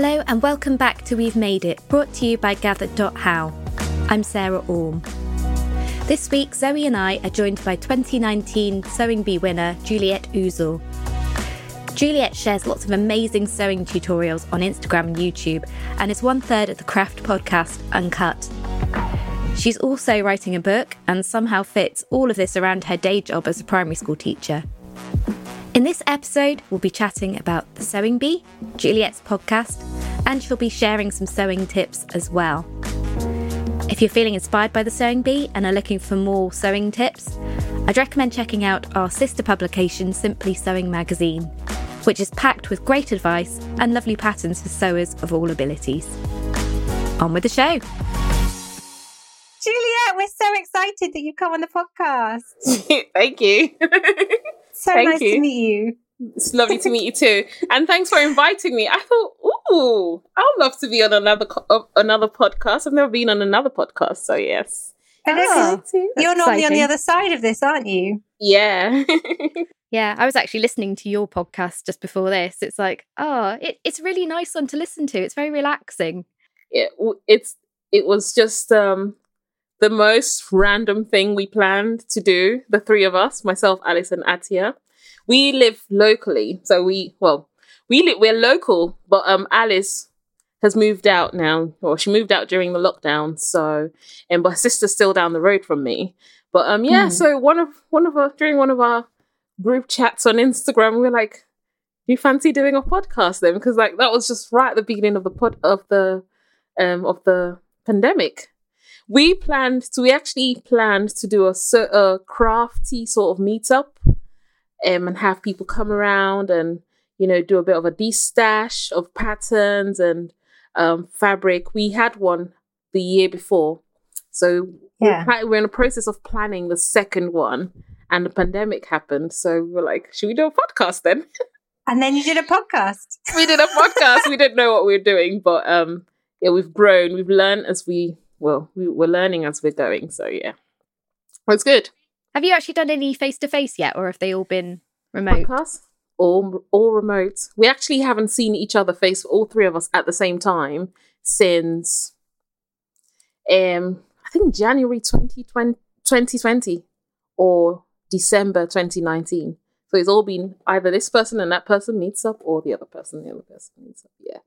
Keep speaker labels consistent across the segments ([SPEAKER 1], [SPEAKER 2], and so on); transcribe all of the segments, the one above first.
[SPEAKER 1] Hello and welcome back to We've Made It, brought to you by Gathered.how. I'm Sarah Orme. This week, Zoe and I are joined by 2019 Sewing Bee winner Juliet Uzor. Juliet shares lots of amazing sewing tutorials on Instagram and YouTube and is one third of the craft podcast Uncut. She's also writing a book and somehow fits all of this around her day job as a primary school teacher. In this episode, we'll be chatting about the Sewing Bee, Juliet's podcast, and she'll be sharing some sewing tips as well. If you're feeling inspired by the Sewing Bee and are looking for more sewing tips, I'd recommend checking out our sister publication, Simply Sewing Magazine, which is packed with great advice and lovely patterns for sewers of all abilities. On with the show.
[SPEAKER 2] Juliet, we're so excited that you've come on the podcast.
[SPEAKER 3] Thank you.
[SPEAKER 2] so
[SPEAKER 3] Thank
[SPEAKER 2] nice
[SPEAKER 3] you.
[SPEAKER 2] to meet you.
[SPEAKER 3] It's lovely to meet you too, and thanks for inviting me. I thought, ooh, I'd love to be on another co- uh, another podcast. I've never been on another podcast, so yes.
[SPEAKER 2] And this is- you're normally on the other side of this, aren't you?
[SPEAKER 3] Yeah,
[SPEAKER 1] Yeah, I was actually listening to your podcast just before this. It's like, oh, it, it's a really nice one to listen to. It's very relaxing.
[SPEAKER 3] it, it's it was just um the most random thing we planned to do. The three of us, myself, Alice, and Atia. We live locally, so we well, we live we're local, but um, Alice has moved out now, or she moved out during the lockdown. So, and my sister's still down the road from me. But um, yeah.
[SPEAKER 1] Mhm.
[SPEAKER 3] So one of one of our during one of our group chats on Instagram, we were like, you fancy doing a podcast then?" Because like that was just right at the beginning of the pod of the um of the pandemic. We planned so we actually planned to do a, a crafty sort of meetup um, and have people come around and you know do a bit of a de-stash of patterns and um, fabric. We had one the year before, so
[SPEAKER 2] Yeah.
[SPEAKER 3] we're, we're in the process of planning the second one, and the pandemic happened. So we're like, should we do a podcast then?
[SPEAKER 2] And then you did a podcast.
[SPEAKER 3] we did a podcast. we didn't know what we were doing, but um, yeah, we've grown. We've learned as we well, we, we're learning as we're going. So yeah, it's good.
[SPEAKER 1] Have you actually done any face to face yet, or have they all been remote?
[SPEAKER 3] Podcast all all remote. We actually haven't seen each other face all three of us at the same time since um I think January 2020, 2020 or December 2019. So it's all been either this person and that person meets up or the other person the other person meets up. Yeah.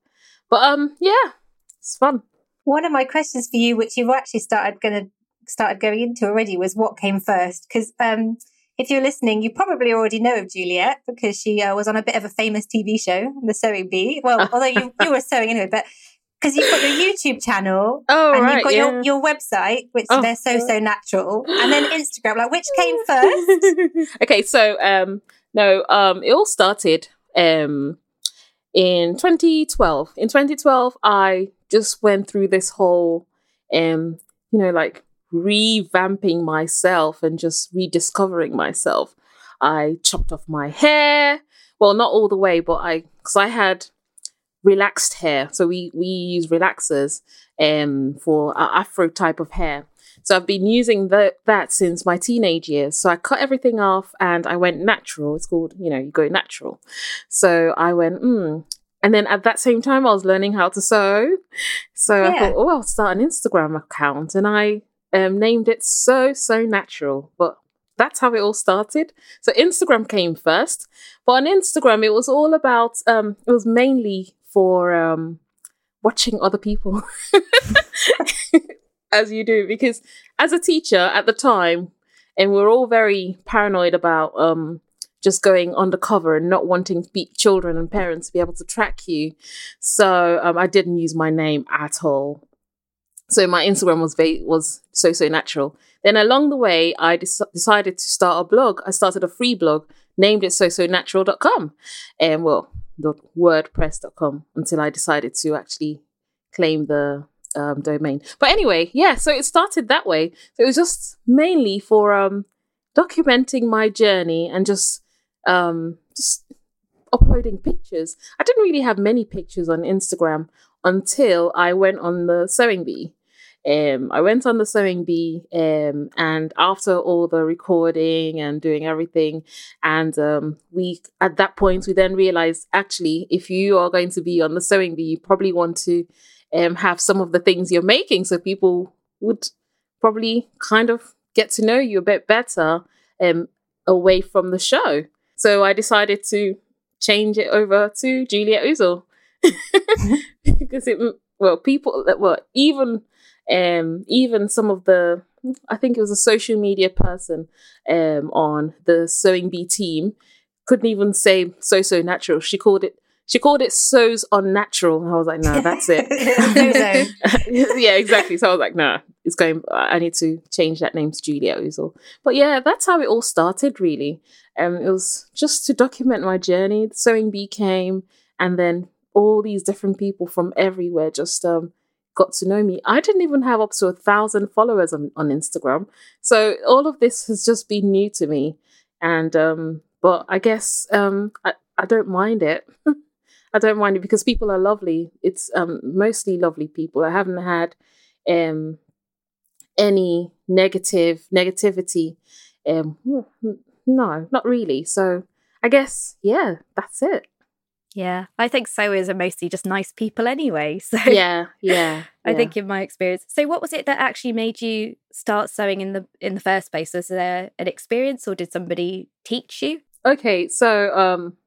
[SPEAKER 3] But um yeah, it's fun.
[SPEAKER 2] One of my questions for you, which you've actually started going to started going into already, was what came first? Because um, if you're listening, you probably already know of Juliet because she uh, was on a bit of a famous TV show, The Sewing Bee. Well, although you you were sewing anyway, but because you've got your YouTube channel
[SPEAKER 3] Oh
[SPEAKER 2] and
[SPEAKER 3] right.
[SPEAKER 2] you've got
[SPEAKER 3] yeah.
[SPEAKER 2] your, your website, which
[SPEAKER 3] Oh.
[SPEAKER 2] they're so so natural, and then Instagram. Like, which came first?
[SPEAKER 3] okay, so um no, um it all started um in 2012. In 2012 I just went through this whole um you know like revamping myself and just rediscovering myself. I chopped off my hair. Well, not all the way, but I cuz I had relaxed hair. So we we use relaxers um for our afro type of hair. So I've been using the, that since my teenage years. So I cut everything off and I went natural. It's called, you know, you go natural. So I went, mm. And then at that same time, I was learning how to sew. So I thought, oh, I'll start an Instagram account. And I um, named it So, So Natural. But that's how it all started. So Instagram came first. But on Instagram, it was all about, um, it was mainly for um, watching other people. as you do because as a teacher at the time and we're all very paranoid about um just going undercover and not wanting children and parents to be able to track you so um, i didn't use my name at all so my instagram was va- was so so natural then along the way i des- decided to start a blog i started a free blog named it so so natural.com and well wordpress.com until i decided to actually claim the um, domain. But anyway, yeah, so it started that way. So it was just mainly for um, documenting my journey and just um, just uploading pictures. I didn't really have many pictures on Instagram until I went on the Sewing Bee. um, I went on the sewing bee, um, and after all the recording and doing everything, and um, we at that point we then realized actually, if you are going to be on the sewing bee, you probably want to um, have some of the things you're making, so people would probably kind of get to know you a bit better um, away from the show. So I decided to change it over to Juliet Uzor because it well people that well even um even some of the I think it was a social media person um on the sewing bee team couldn't even say so so natural. She called it she called it so's unnatural. I was like, no, nah, that's it. yeah, exactly. So I was like, no, nah, it's going. I need to change that name to Juliet Uzor. But yeah, that's how it all started. Really, um, it was just to document my journey. The sewing bee came, and then all these different people from everywhere just um, got to know me. I didn't even have up to a thousand followers on, on Instagram. So all of this has just been new to me. And um, but I guess um, I, I don't mind it. I don't mind it because people are lovely. It's um, mostly lovely people. I haven't had um, any negative negativity. Um, no, not really. So I guess yeah, that's it.
[SPEAKER 1] Yeah, I think sewers are mostly just nice people anyway. So
[SPEAKER 3] yeah, yeah.
[SPEAKER 1] I
[SPEAKER 3] yeah.
[SPEAKER 1] think in my experience. So what was it that actually made you start sewing in the in the first place? Was there an experience or did somebody teach you?
[SPEAKER 3] Okay, so um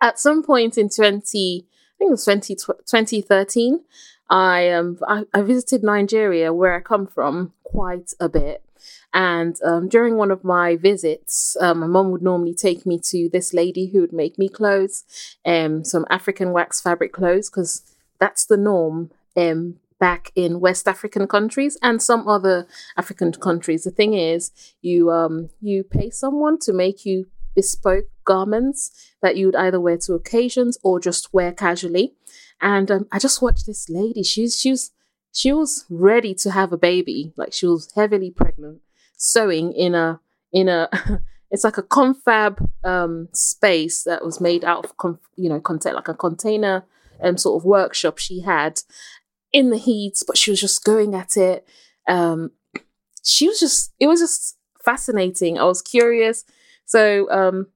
[SPEAKER 3] at some point in 20 I think it was 20, 2013, I um I, I visited Nigeria where I come from quite a bit and um, during one of my visits, um, my mom would normally take me to this lady who would make me clothes, um, some African wax fabric clothes, because that's the norm um, back in West African countries and some other African countries. The thing is, you um, you pay someone to make you bespoke garments that you would either wear to occasions or just wear casually. And um, I just watched this lady. She's she was she was ready to have a baby, like she was heavily pregnant sewing in a in a it's like a confab um, space that was made out of conf- you know content like a container um, sort of workshop she had in the heat but she was just going at it um, she was just it was just fascinating i was curious so um,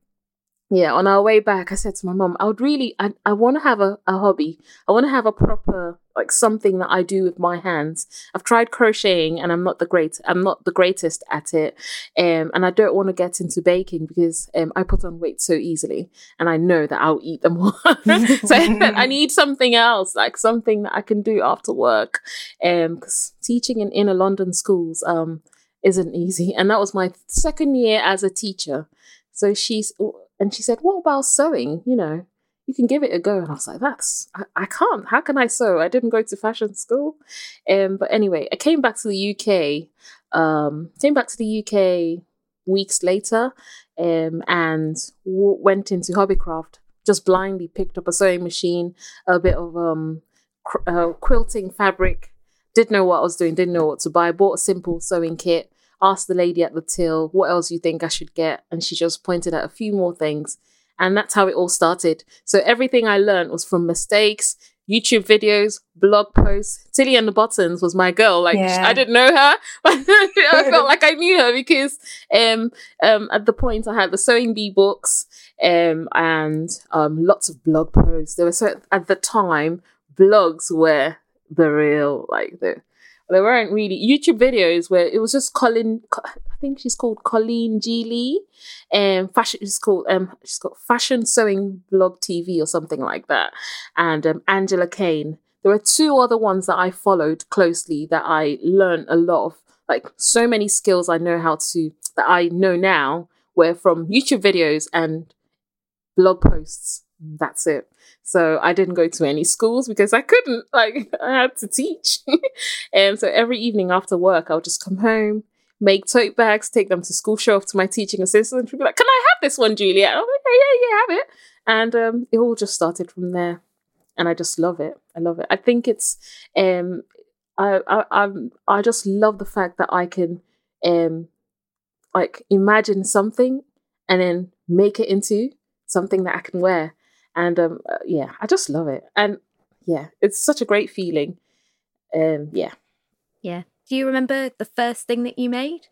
[SPEAKER 3] yeah on our way back i said to my mom i would really i, I want to have a, a hobby. I want to have a proper like something that i do with my hands. I've tried crocheting and i'm not the great i'm not the greatest at it um, and i don't want to get into baking because um, i put on weight so easily and i know that i'll eat them all. So i need something else like something that i can do after work because um, teaching in inner london schools um, isn't easy and that was my second year as a teacher so she's and she said, What about sewing? You know, you can give it a go. And I was like, That's, I, I can't. How can I sew? I didn't go to fashion school. Um, but anyway, I came back to the UK, um, came back to the UK weeks later um, and w- went into hobbycraft. Just blindly picked up a sewing machine, a bit of um, cr- uh, quilting fabric. Didn't know what I was doing, didn't know what to buy. Bought a simple sewing kit asked the lady at the till, what else you think I should get? And she just pointed at a few more things. And that's how it all started. So everything I learned was from mistakes, YouTube videos, blog posts. Tilly and the Buttons was my girl. Like yeah. I didn't know her, but I felt like I knew her because um, um, at the point I had the sewing bee books um, and um, lots of blog posts. There were so at the time blogs were the real like the there weren't really YouTube videos where it was just Colin. I think she's called Colleen G Lee, and um, fashion. She's called um, she's got Fashion Sewing Blog TV or something like that, and um, Angela Kane. There were two other ones that I followed closely that I learned a lot of, like so many skills I know how to that I know now were from YouTube videos and blog posts. That's it. So I didn't go to any schools because I couldn't, like, I had to teach. and so every evening after work, I would just come home, make tote bags, take them to school, show off to my teaching assistant. She'd be like, Can I have this one, Julia? I'm like, Yeah, yeah, yeah, have it. And um, it all just started from there. And I just love it. I love it. I think it's, um, I, I, I, I just love the fact that I can, um, like, imagine something and then make it into something that I can wear. And um, uh, yeah, I just love it. And yeah, it's such a great feeling. Um, yeah.
[SPEAKER 1] Yeah. Do you remember the first thing that you made?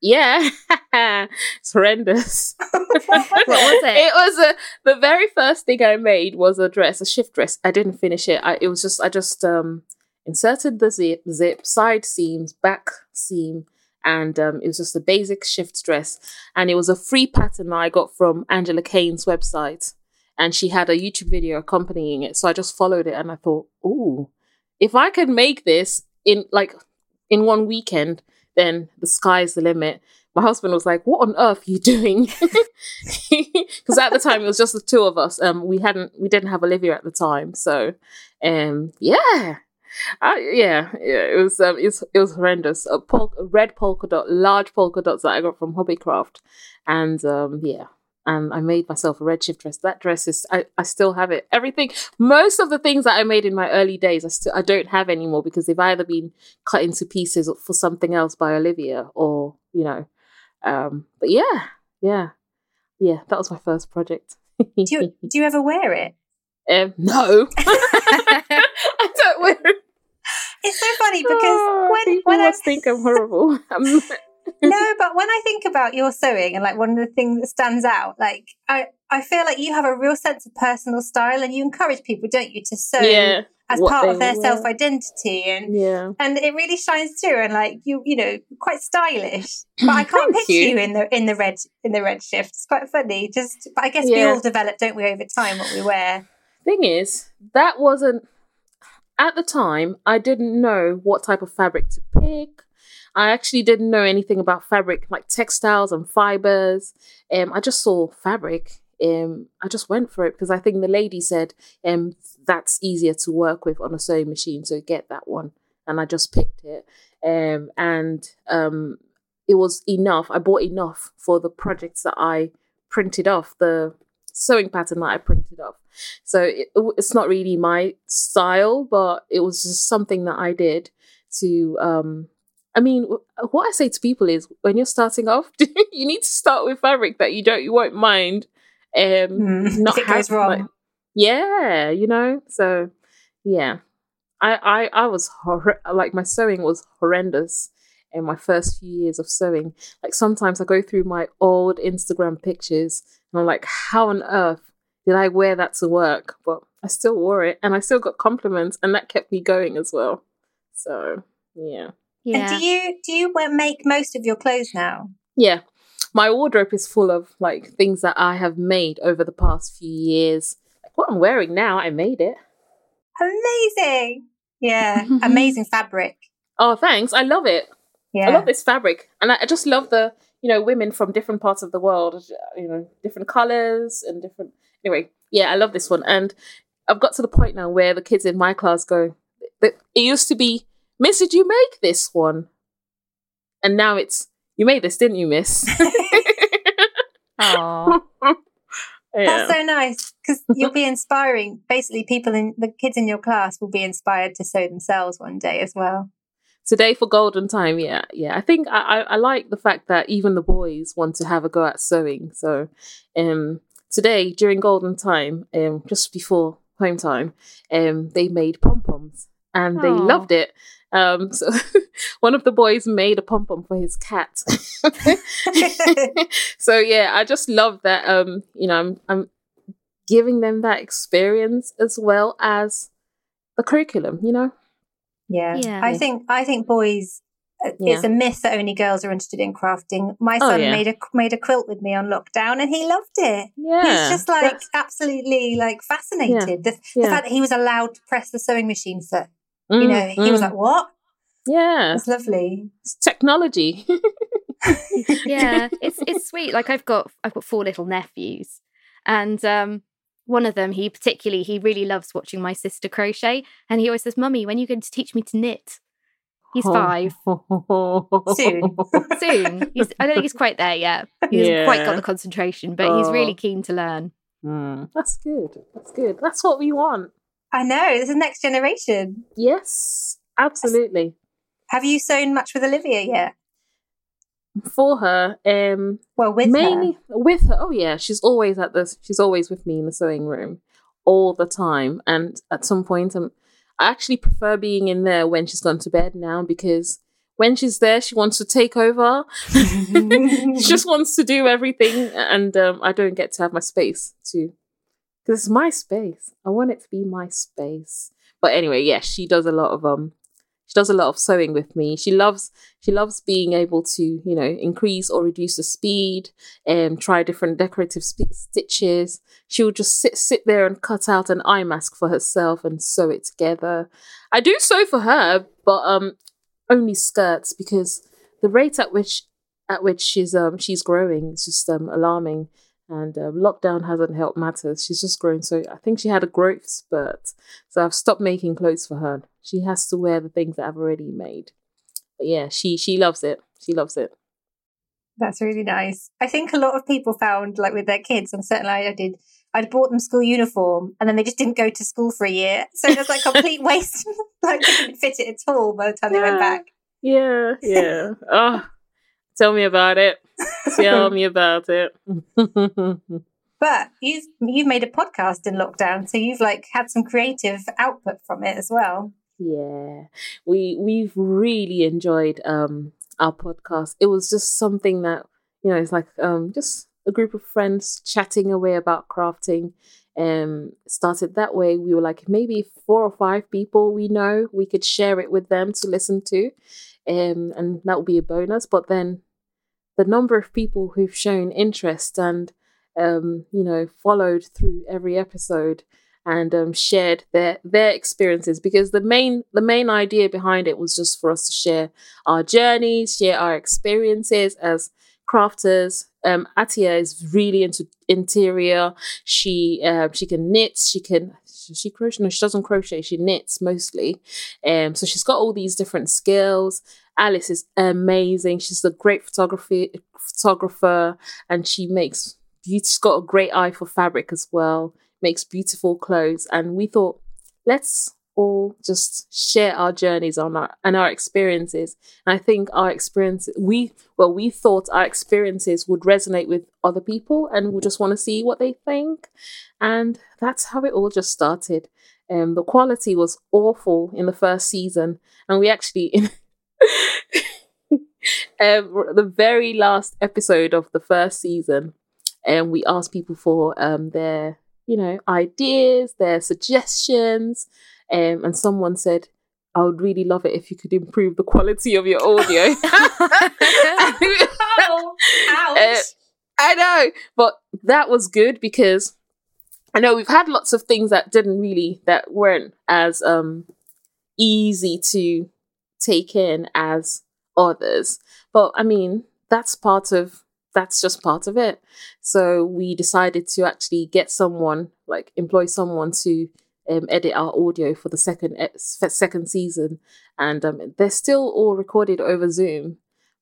[SPEAKER 3] Yeah, it's horrendous.
[SPEAKER 1] what was it?
[SPEAKER 3] It was a the very first thing I made was a dress, a shift dress. I didn't finish it. I it was just I just um inserted the zip, zip side seams, back seam, and um, it was just a basic shift dress. And it was a free pattern that I got from Angela Kane's website, and she had a YouTube video accompanying it. So I just followed it, and I thought, ooh, if I could make this in like in one weekend then the sky's the limit. My husband was like, "What on earth are you doing?" Because at the time it was just the two of us. Um, we hadn't, we didn't have Olivia at the time, so, um, yeah, I, yeah, yeah, it was, um, it was, it was horrendous. A, pol- red polka dot, large polka dots that I got from Hobbycraft, and um, yeah, and I made myself a redshift dress. That dress is I, I still have it. Everything most of the things that I made in my early days I still I don't have anymore because they've either been cut into pieces for something else by Olivia or, you know. Um but yeah, yeah. Yeah, that was my first project.
[SPEAKER 2] do you do you ever wear it?
[SPEAKER 3] Um, no. I don't wear it.
[SPEAKER 2] It's so funny because
[SPEAKER 3] oh,
[SPEAKER 2] when when I
[SPEAKER 3] think I'm horrible.
[SPEAKER 2] no, but when I think about your sewing and like one of the things that stands out, like I, I feel like you have a real sense of personal style and you encourage people, don't you, to sew
[SPEAKER 3] yeah,
[SPEAKER 2] as part of their self identity and
[SPEAKER 3] yeah.
[SPEAKER 2] and it really shines through and like you you know quite stylish but i can't picture
[SPEAKER 3] you.
[SPEAKER 2] you in the in the red in the red shift it's quite funny just but i guess we all develop don't we over time what we wear
[SPEAKER 3] thing is, that wasn't at the time. I didn't know what type of fabric to pick. I actually didn't know anything about fabric, like textiles and fibers. Um, I just saw fabric. Um, I just went for it because I think the lady said, um, that's easier to work with on a sewing machine, so get that one. And I just picked it. Um, and um, it was enough. I bought enough for the projects that I printed off, the sewing pattern that I printed off. So it, it's not really my style, but it was just something that I did to. Um, I mean, what I say to people is, when you're starting off, you need to start with fabric that you don't, you won't mind. Um,
[SPEAKER 2] Hmm,
[SPEAKER 3] not
[SPEAKER 2] goes wrong
[SPEAKER 3] like- yeah, you know. So yeah, I I I was hor- like my sewing was horrendous in my first few years of sewing. Like sometimes I go through my old Instagram pictures and I'm like, how on earth did I wear that to work? But I still wore it and I still got compliments and that kept me going as well. So yeah.
[SPEAKER 1] Yeah.
[SPEAKER 2] and do you do you make most of your clothes now
[SPEAKER 3] Yeah. My wardrobe is full of like things that I have made over the past few years. Like what I'm wearing now, I made it.
[SPEAKER 2] amazing yeah amazing fabric
[SPEAKER 3] Oh, thanks. I love it.
[SPEAKER 2] yeah
[SPEAKER 3] I love this fabric, and I, I just love the you know women from different parts of the world, uh, you know, different colors and different. Anyway, yeah, I love this one, and I've got to the point now where the kids in my class go. It used to be, Miss, did you make this one? And now it's, you made this, didn't you, Miss?
[SPEAKER 1] Aw.
[SPEAKER 3] yeah.
[SPEAKER 2] That's so nice because you'll be inspiring. Basically, people in the kids in your class will be inspired to sew themselves one day as well.
[SPEAKER 3] Today for Golden Time, yeah, yeah. I think I, I, I like the fact that even the boys want to have a go at sewing. So, um, today during Golden Time, um, just before home time, um, they made pom poms and they
[SPEAKER 1] Aw.
[SPEAKER 3] loved it. Um, so one of the boys made a pom pom for his cat. so yeah, I just love that. Um, you know, I'm I'm giving them that experience as well as the curriculum. You know.
[SPEAKER 2] Yeah.
[SPEAKER 1] Yeah.
[SPEAKER 2] I think I think boys. uh, It's a myth that only girls are interested in crafting. My
[SPEAKER 3] Oh,
[SPEAKER 2] son
[SPEAKER 3] yeah.
[SPEAKER 2] made a made a quilt with me on lockdown, and he loved it.
[SPEAKER 3] Yeah,
[SPEAKER 2] He's just like
[SPEAKER 3] that's-
[SPEAKER 2] absolutely like fascinated. The, the
[SPEAKER 3] yeah.
[SPEAKER 2] fact that he was allowed to press the sewing machine foot. You know,
[SPEAKER 3] Mm,
[SPEAKER 2] he was
[SPEAKER 3] mm.
[SPEAKER 2] like, "What?
[SPEAKER 3] yeah,
[SPEAKER 2] it's lovely."
[SPEAKER 3] it's technology.
[SPEAKER 1] yeah, it's it's sweet. Like I've got I've got four little nephews, and um, one of them he particularly he really loves watching my sister crochet, and he always says, "Mummy, when are you going to teach me to knit?" He's five.
[SPEAKER 2] Soon.
[SPEAKER 1] Soon. He's, I don't think he's quite there yet. He hasn't quite got the concentration, but he's really
[SPEAKER 3] Oh.
[SPEAKER 1] keen to learn.
[SPEAKER 3] Mm, that's good. That's good. That's what we want.
[SPEAKER 2] I know. This is next generation.
[SPEAKER 3] Yes, absolutely.
[SPEAKER 2] Have you sewn much with Olivia yet?
[SPEAKER 3] For her, um,
[SPEAKER 2] Well, with
[SPEAKER 3] mainly
[SPEAKER 2] her.
[SPEAKER 3] with her. Oh yeah, she's always at the. She's always with me in the sewing room, all the time. And at some point, um, I actually prefer being in there when she's gone to bed now because when she's there, she wants to take over. she just wants to do everything, and um, I don't get to have my space to because it's my space. I want it to be my space. But anyway, yes, yeah, she does a lot of um she does a lot of sewing with me. She loves she loves being able to you know increase or reduce the speed and um, try different decorative sp- stitches. She'll just sit sit there and cut out an eye mask for herself and sew it together. I do sew for her, but um only skirts because the rate at which at which she's um she's growing is just um alarming and um, lockdown hasn't helped matters. She's just grown so I think she had a growth spurt, so I've stopped making clothes for her. She has to wear the things that I've already made. But yeah, she she loves it. She loves it.
[SPEAKER 2] That's really nice. I think a lot of people found like with their kids, and certainly I did. I'd bought them school uniform, and then they just didn't go to school for a year, so it was like complete waste. like they didn't fit it at all by the time yeah. they went back.
[SPEAKER 3] Yeah, yeah. oh, tell me about it. Tell me about it.
[SPEAKER 2] but you've you've made a podcast in lockdown, so you've like had some creative output from it as well.
[SPEAKER 3] Yeah, we we've really enjoyed um our podcast. It was just something that you know, it's like um just a group of friends chatting away about crafting. Um, started that way. We were like maybe four or five people we know. We could share it with them to listen to, um, and that would be a bonus. But then the number of people who've shown interest and um, you know followed through every episode and um, shared their their experiences because the main the main idea behind it was just for us to share our journeys, share our experiences as crafters. Um, Atia is really into interior. She uh, she can knit. She can she crochet. No, she doesn't crochet. She knits mostly. Um, so she's got all these different skills. Alice is amazing. She's a great photography photographer, and she makes. She's got a great eye for fabric as well. Makes beautiful clothes, and we thought, let's all just share our journeys on our and our experiences. And I think our experiences we well we thought our experiences would resonate with other people and we just want to see what they think. And that's how it all just started. Um the quality was awful in the first season and we actually um, the very last episode of the first season and um, we asked people for um their you know ideas their suggestions um, and someone said, I would really love it if you could improve the quality of your audio.
[SPEAKER 2] oh, uh,
[SPEAKER 3] I know, but that was good because I know we've had lots of things that didn't really that weren't as um easy to take in as others. But I mean, that's part of that's just part of it. So we decided to actually get someone, like employ someone to um, edit our audio for the second second season, and um, they're still all recorded over Zoom.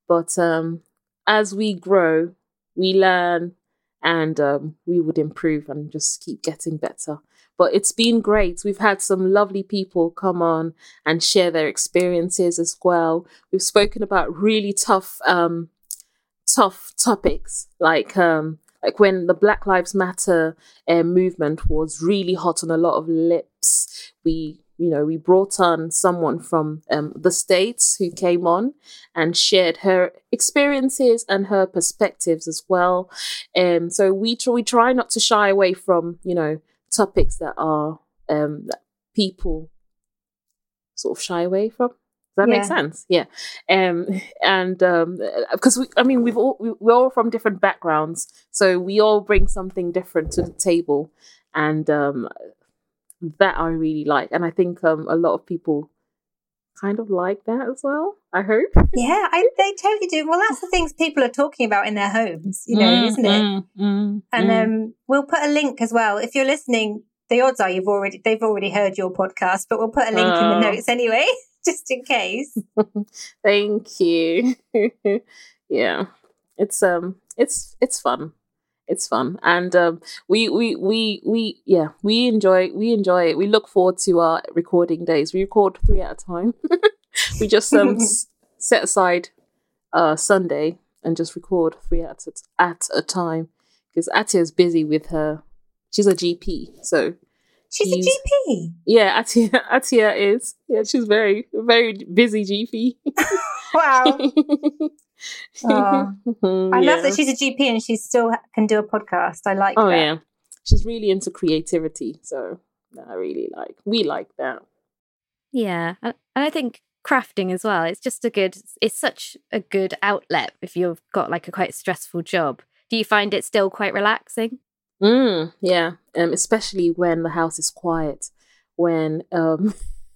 [SPEAKER 3] But um, as we grow, we learn, and um, we would improve and just keep getting better. But it's been great. We've had some lovely people come on and share their experiences as well. We've spoken about really tough, um, tough topics like um, like when the Black Lives Matter uh, movement was really hot on a lot of lips, we you know we brought on someone from um, the states who came on and shared her experiences and her perspectives as well. Um so we tr- we try not to shy away from you know topics that are um that people sort of shy away from that yeah. make sense? Yeah. Um, and um, because we, I mean, we've all we're all from different backgrounds, so we all bring something different to the table, and um, that I really like, and I think um, a lot of people kind of like that as well. I hope.
[SPEAKER 2] Yeah, I, they totally do. Well, that's the things people are talking about in their homes, you know, mm, isn't it? Mm, mm, and mm. um, we'll put a link as well. If you're listening, the odds are you've already they've already heard your podcast, but we'll put a link in the notes anyway. just in case.
[SPEAKER 3] Thank you. yeah. It's um it's it's fun. It's fun. And um we we we we yeah, we enjoy we enjoy it. We look forward to our recording days. We record 3 at a time. we just um s- set aside uh Sunday and just record 3 at a, at a time because Atia is busy with her she's a GP. So
[SPEAKER 2] She's, a GP.
[SPEAKER 3] Yeah, Atia, Atia is. Yeah, she's very, very busy GP.
[SPEAKER 2] wow. oh, I yeah. love that she's a GP and she still can do a podcast. I like
[SPEAKER 3] oh,
[SPEAKER 2] that.
[SPEAKER 3] yeah. She's really into creativity. So I really like, we like that.
[SPEAKER 1] Yeah. And I think crafting as well, it's just a good, it's such a good outlet if you've got like a quite stressful job. Do you find it still quite relaxing?
[SPEAKER 3] Mm, yeah, um, especially when the house is quiet. When um,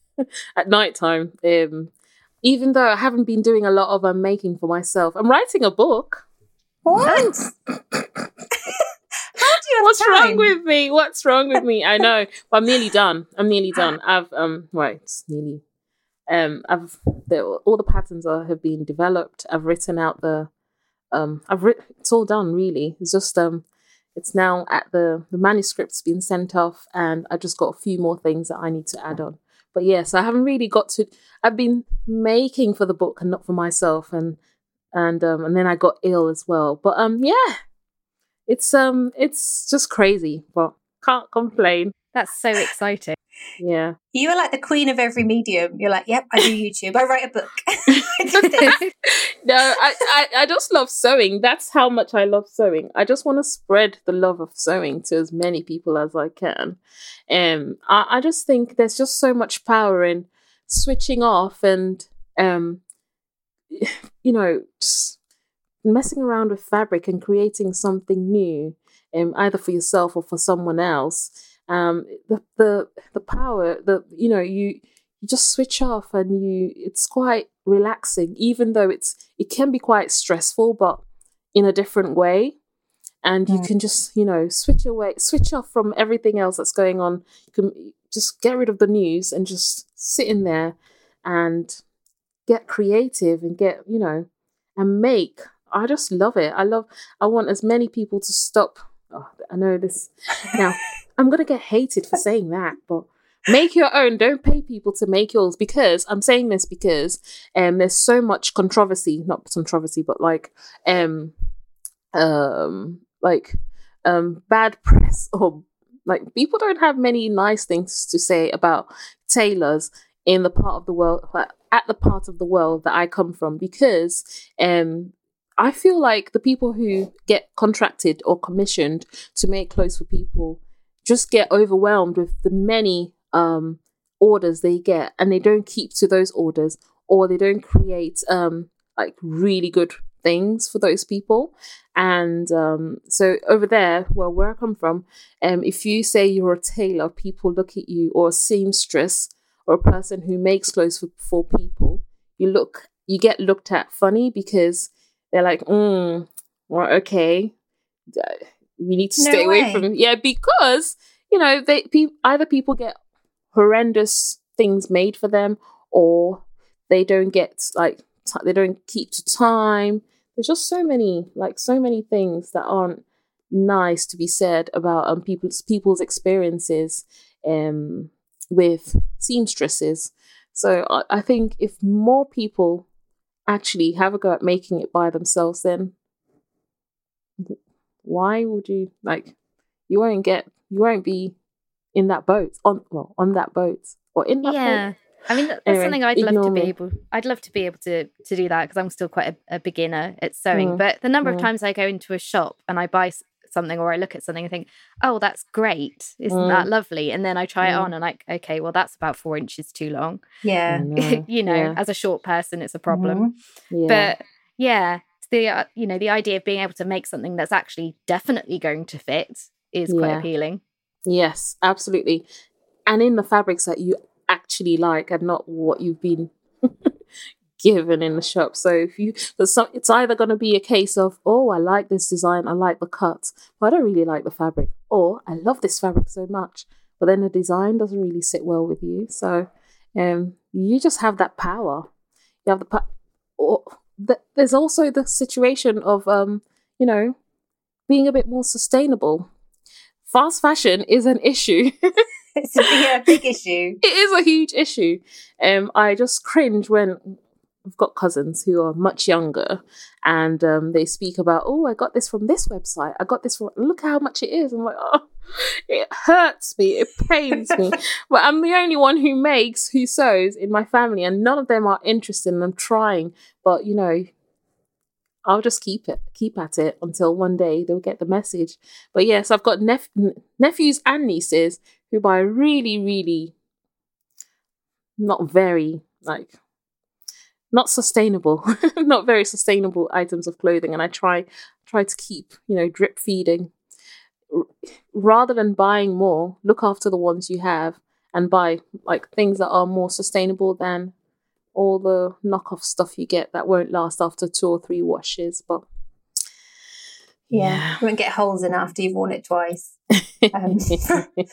[SPEAKER 3] at night time, um, even though I haven't been doing a lot of um, making for myself, I'm writing a book.
[SPEAKER 2] What?
[SPEAKER 3] What's
[SPEAKER 2] time?
[SPEAKER 3] wrong with me? What's wrong with me? I know, but I'm nearly done. I'm nearly done. I've um right, it's nearly um I've the, all the patterns are have been developed. I've written out the um I've written it's all done really. It's just um it's now at the the manuscript's been sent off and I just got a few more things that I need to add on. But yes, I haven't really got to I've been making for the book and not for myself and and um and then I got ill as well. But um yeah. It's um it's just crazy, but can't complain.
[SPEAKER 1] That's so exciting.
[SPEAKER 3] Yeah.
[SPEAKER 2] You are like the queen of every medium. You're like, yep, I do YouTube. I write a book.
[SPEAKER 3] no, I, I, I just love sewing. That's how much I love sewing. I just want to spread the love of sewing to as many people as I can. And um, I, I just think there's just so much power in switching off and um you know, just messing around with fabric and creating something new, um, either for yourself or for someone else um, the the the power the you know you you just switch off and you it's quite relaxing even though it's it can be quite stressful but in a different way. And you can just you know switch away switch off from everything else that's going on. You can just get rid of the news and just sit in there and get creative and get you know and make. I just love it. I love i want as many people to stop. Oh, i know this now I'm gonna get hated for saying that, but make your own. Don't pay people to make yours because I'm saying this because um there's so much controversy, not controversy, but like um um like um bad press or like people don't have many nice things to say about tailors in the part of the world at the part of the world that I come from because um I feel like the people who get contracted or commissioned to make clothes for people just get overwhelmed with the many um, orders they get and they don't keep to those orders or they don't create um, like really good things for those people. And um, so over there, well, where I come from, um, if you say you're a tailor, people look at you, or a seamstress, or a person who makes clothes for, for people, you look, you get looked at funny because they're like, mm, well, okay, we need to no stay way. away from yeah because you know they pe- either people get horrendous things made for them or they don't get like t- they don't keep to time there's just so many like so many things that aren't nice to be said about um people's people's experiences um with seamstresses so I, I think if more people actually have a go at making it by themselves then why would you like you won't get you won't be in that boat on well on that boat or in that
[SPEAKER 1] yeah
[SPEAKER 3] boat.
[SPEAKER 1] I mean, that's anyway, something I'd love to be able. I'd love to be able to to do that because I'm still quite a, a beginner at sewing. Mm. But the number mm. of times I go into a shop and I buy something or I look at something and think, "Oh, that's great! Isn't mm. that lovely?" And then I try it mm. on and like, okay, well, that's about four inches too long.
[SPEAKER 2] Yeah,
[SPEAKER 1] know. you know, yeah. as a short person, it's a problem. Mm-hmm. Yeah. But yeah, the uh, you know the idea of being able to make something that's actually definitely going to fit is quite yeah. appealing.
[SPEAKER 3] Yes, absolutely. And in the fabrics that you actually like and not what you've been given in the shop. So if you, some, it's either going to be a case of, oh, I like this design, I like the cut, but I don't really like the fabric, or I love this fabric so much, but then the design doesn't really sit well with you. So um, you just have that power. You have the power. Or there's also the situation of um, you know, being a bit more sustainable. Fast fashion is an issue.
[SPEAKER 2] it's a big, big issue.
[SPEAKER 3] It is a huge issue. Um, I just cringe when I've got cousins who are much younger and um, they speak about, oh, I got this from this website. I got this from, look how much it is. I'm like, oh, it hurts me. It pains me. But I'm the only one who makes, who sews in my family, and none of them are interested. And I'm trying, but you know, I'll just keep it, keep at it until one day they'll get the message. But yes, I've got nep- nephews and nieces who buy really, really not very like not sustainable, not very sustainable items of clothing, and I try try to keep you know drip feeding rather than buying more. Look after the ones you have and buy like things that are more sustainable than all the knockoff stuff you get that won't last after two or three washes. But
[SPEAKER 2] yeah, yeah. you won't get holes in after you've worn it twice. Um,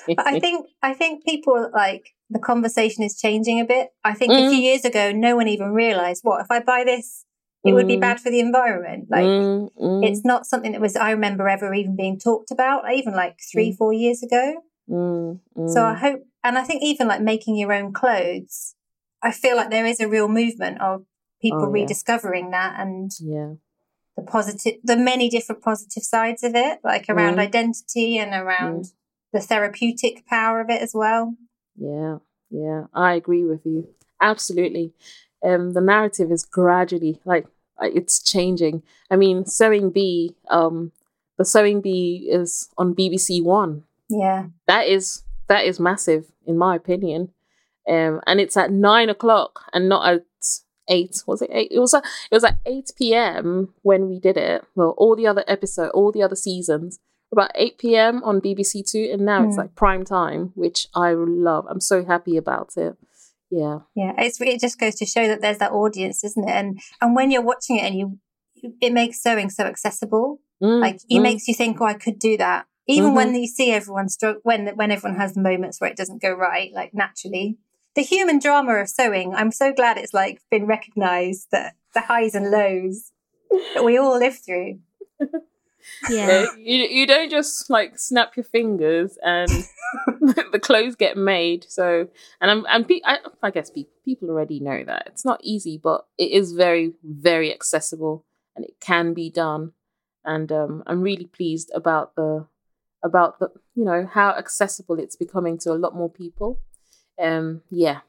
[SPEAKER 2] but I think I think people like the conversation is changing a bit. I think mm. a few years ago, no one even realized what if I buy this, it mm. would be mm. bad for the environment. Like mm, mm. it's not something that was I remember ever even being talked about, even like three, mm. four years ago. So I hope, and I think even like making your own clothes, I feel like there is a real movement of people oh, yeah. rediscovering that and
[SPEAKER 3] yeah
[SPEAKER 2] the positive, the many different positive sides of it, like around mm. identity and around mm. the therapeutic power of it as well.
[SPEAKER 3] Yeah, yeah, I agree with you. Absolutely. Um, the narrative is gradually like it's changing. I mean, Sewing Bee, um, the Sewing Bee is on BBC One.
[SPEAKER 2] Yeah,
[SPEAKER 3] that is that is massive in my opinion. Um, and it's at nine o'clock and not at eight was it eight it was a, it was at 8 p.m when we did it well all the other episode all the other seasons about 8 p.m on bbc two and now mm. it's hmm. like prime time which i love i'm so happy about it yeah
[SPEAKER 2] yeah it's it just goes to show that there's that audience isn't it and and when you're watching it and you it makes sewing so accessible mm, like it mm. makes you think oh i could do that even mm-hmm. when you see everyone stroke when when everyone has moments where it doesn't go right like naturally the human drama of sewing. I'm so glad it's like been recognized that the highs and lows that we all live through.
[SPEAKER 3] Yeah. you you don't just like snap your fingers and the clothes get made. So and I'm and pe- I, I guess pe- people already know that it's not easy, but it is very very accessible and it can be done. And um, I'm really pleased about the about the you know how accessible it's becoming to a lot more people um yeah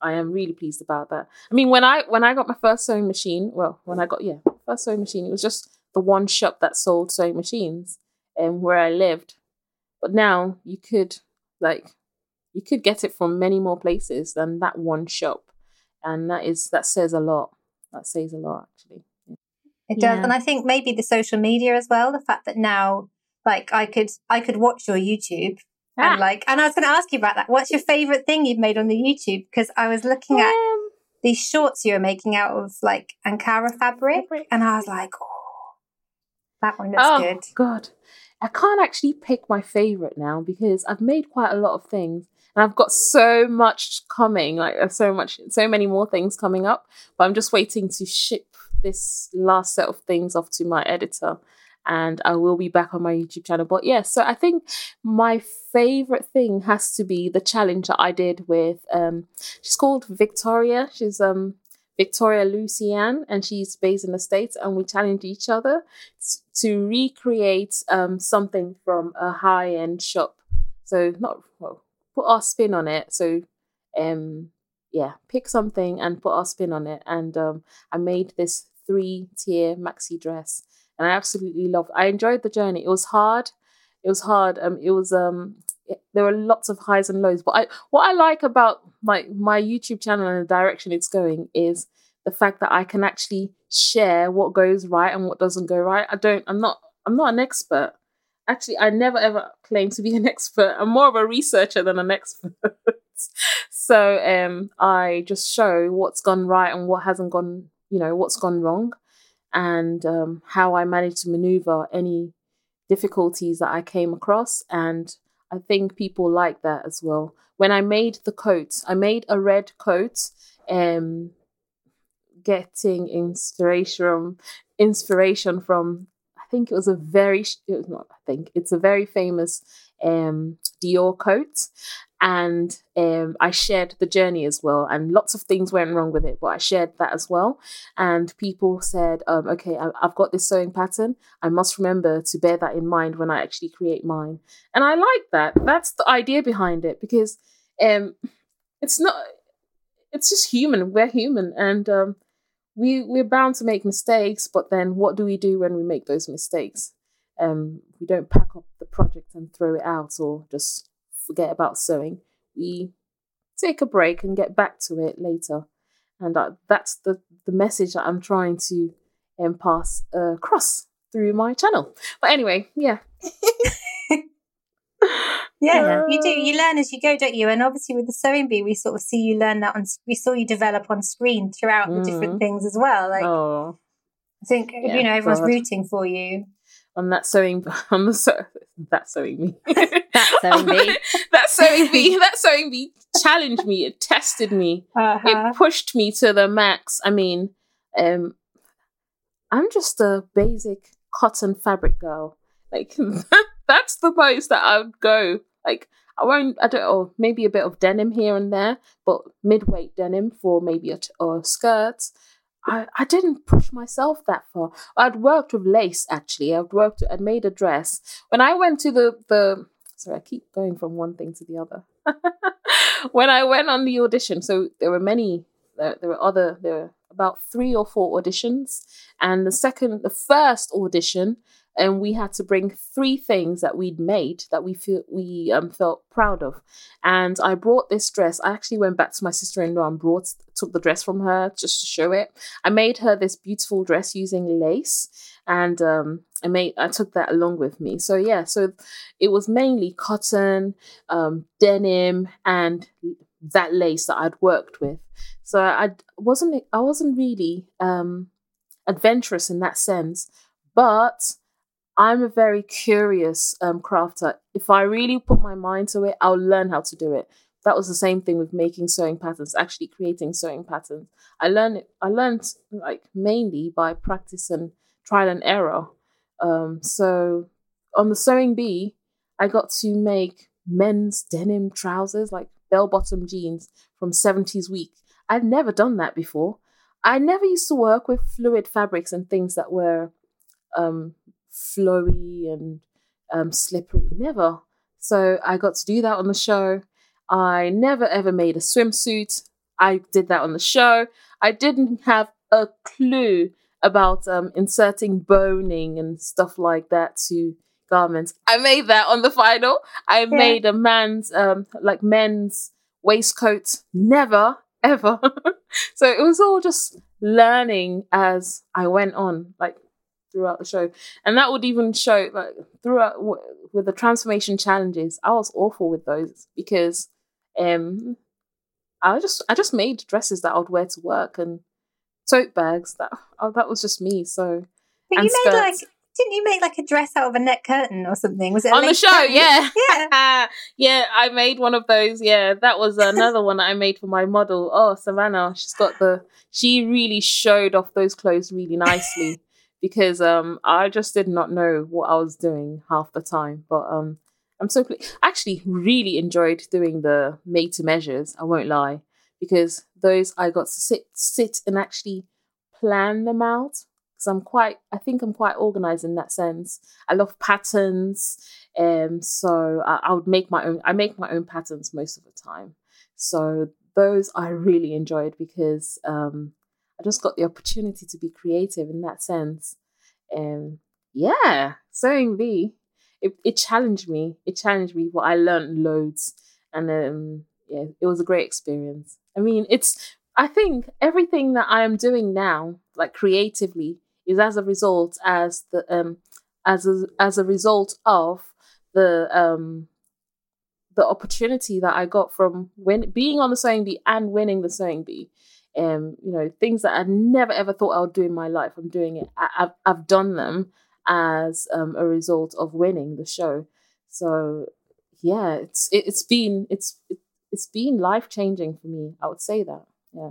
[SPEAKER 3] i am really pleased about that i mean when i when i got my first sewing machine well when i got yeah first sewing machine it was just the one shop that sold sewing machines and um, where i lived but now you could like you could get it from many more places than that one shop and that is that says a lot that says a lot actually
[SPEAKER 2] it does yeah. and i think maybe the social media as well the fact that now like i could i could watch your youtube Ah. And like, and I was going to ask you about that. What's your favorite thing you've made on the YouTube? Because I was looking at um, these shorts you were making out of like Ankara fabric, fabric. and I was like, oh, that one looks oh, good.
[SPEAKER 3] God, I can't actually pick my favorite now because I've made quite a lot of things. And I've got so much coming, like so much, so many more things coming up. But I'm just waiting to ship this last set of things off to my editor and I will be back on my YouTube channel. But yeah, so I think my favorite thing has to be the challenge that I did with um she's called Victoria. She's um Victoria Lucian and she's based in the States and we challenged each other to recreate um something from a high-end shop. So not well, put our spin on it. So um yeah, pick something and put our spin on it. And um I made this three tier maxi dress and I absolutely loved. I enjoyed the journey. It was hard. It was hard. Um, it was um, there are lots of highs and lows. But I, what I like about my my YouTube channel and the direction it's going is the fact that I can actually share what goes right and what doesn't go right. I don't. I'm not. I'm not an expert. Actually, I never ever claim to be an expert. I'm more of a researcher than an expert. so um, I just show what's gone right and what hasn't gone. You know what's gone wrong and um, how I managed to maneuver any difficulties that I came across. And I think people like that as well. When I made the coats, I made a red coat, um, getting inspiration inspiration from I think it was a very it was not I think it's a very famous um, Dior coat, and um, I shared the journey as well. And lots of things went wrong with it, but I shared that as well. And people said, um, "Okay, I, have got this sewing pattern. I must remember to bear that in mind when I actually create mine." And I like that. That's the idea behind it because um, it's not. It's just human. We're human, and um, we we're bound to make mistakes, but then what do we do when we make those mistakes? Um, we don't pack up the project and throw it out or just forget about sewing. We take a break and get back to it later, and uh, that's the the message that I'm trying to um, pass uh, across through my channel. But anyway, yeah.
[SPEAKER 2] Yeah, you do. You learn as you go, don't you? And obviously, with the sewing bee, we sort of see you learn that on. We saw you develop on screen throughout mm. the different mm. things as well. Like, oh. I think yeah, you know everyone's God. rooting for you
[SPEAKER 3] on that sewing on the so, that sewing bee
[SPEAKER 1] sewing bee
[SPEAKER 3] that sewing bee that sewing bee challenged me. It tested me. Uh-huh. It pushed me to the max. I mean, um, I'm just a basic cotton fabric girl. Like that's the most that I would go. Like I won't. I don't. Or maybe a bit of denim here and there, but mid-weight denim for maybe a, t- or a skirt. I, I didn't push myself that far. I'd worked with lace actually. I'd worked. I'd made a dress. When I went to the the sorry, I keep going from one thing to the other. when I went on the audition, so there were many. There, there were other. There were about three or four auditions, and the second, the first audition, and we had to bring three things that we'd made that we feel we um, felt proud of. And I brought this dress. I actually went back to my sister in law and brought took the dress from her just to show it. I made her this beautiful dress using lace, and um, I made I took that along with me. So yeah, so it was mainly cotton, um, denim, and that lace that I'd worked with. So I wasn't I wasn't really um, adventurous in that sense, but I'm a very curious um, crafter. If I really put my mind to it, I'll learn how to do it. That was the same thing with making sewing patterns, actually creating sewing patterns. I learned. I learned like mainly by practice and trial and error. Um, so on the sewing bee, I got to make men's denim trousers, like bell bottom jeans from 70s week. I'd never done that before. I never used to work with fluid fabrics and things that were um, flowy and um, slippery. Never. So I got to do that on the show. I never ever made a swimsuit. I did that on the show. I didn't have a clue about um, inserting boning and stuff like that to garments. I made that on the final. I yeah. made a man's um, like men's waistcoat. Never ever. so it was all just learning as I went on. Like throughout the show, and that would even show like throughout with the transformation challenges. I was awful with those because um, I just I just made dresses that I would wear to work and tote bags. That oh, that was just me. So,
[SPEAKER 2] but you made like didn't you make like a dress out of a net curtain or something? Was it
[SPEAKER 3] on the show?
[SPEAKER 2] Curtain?
[SPEAKER 3] Yeah, yeah, yeah. I made one of those. Yeah, that was another one I made for my model. Oh, Savannah, she's got the. She really showed off those clothes really nicely because um I just did not know what I was doing half the time. But um I'm so actually really enjoyed doing the made to measures. I won't lie because those I got to sit sit and actually plan them out because I'm quite I think I'm quite organized in that sense. I love patterns, um so I, I would make my own I make my own patterns most of the time. So those I really enjoyed because um I just got the opportunity to be creative in that sense. And yeah, sewing bee, it, it challenged me. It challenged me, but I learned loads. And um, yeah, it was a great experience. I mean, it's, I think everything that I am doing now, like creatively, is as a result as the um as a as a result of the um the opportunity that I got from when being on the sewing bee and winning the sewing bee um, you know, things that I never ever thought I would do in my life. I'm doing it. I, have I've done them as um, a result of winning the show. So yeah, it's it, has been it's it, it's been life changing for me. I would say that. Yeah.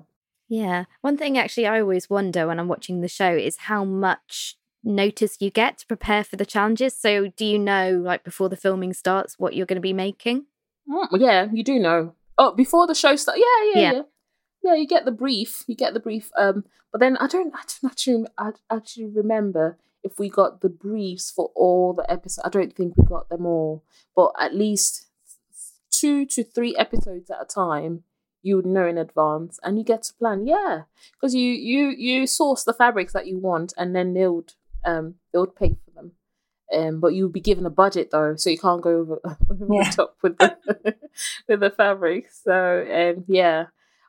[SPEAKER 1] Yeah. One thing actually I always wonder when I'm watching the show is how much notice you get to prepare for the challenges? So, do you know, like before the filming starts, what you're going to be making?
[SPEAKER 3] Mm, yeah, you do know. Oh, before the show starts. Yeah, yeah,
[SPEAKER 1] Yeah.
[SPEAKER 3] yeah, yeah. You get the brief. You get the brief. Um, but then I don't. I don't actually. I actually remember if we got the briefs for all the episodes. I don't think we got them all, but at least two to three episodes at a time. You would know in advance, and you get to plan. Yeah, because you you you source the fabrics that you want, and then they would um they would pay for them. Um, but you'll be given a budget though, so you can't go over, over
[SPEAKER 2] Yeah.
[SPEAKER 3] the top with the with the fabric. So um, yeah,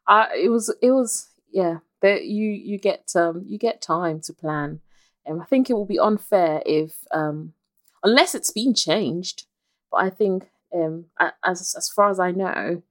[SPEAKER 3] It was it was yeah. That you you get um you get time to plan, and I think it will be unfair if um unless it's been changed. But I think um as as far as I know,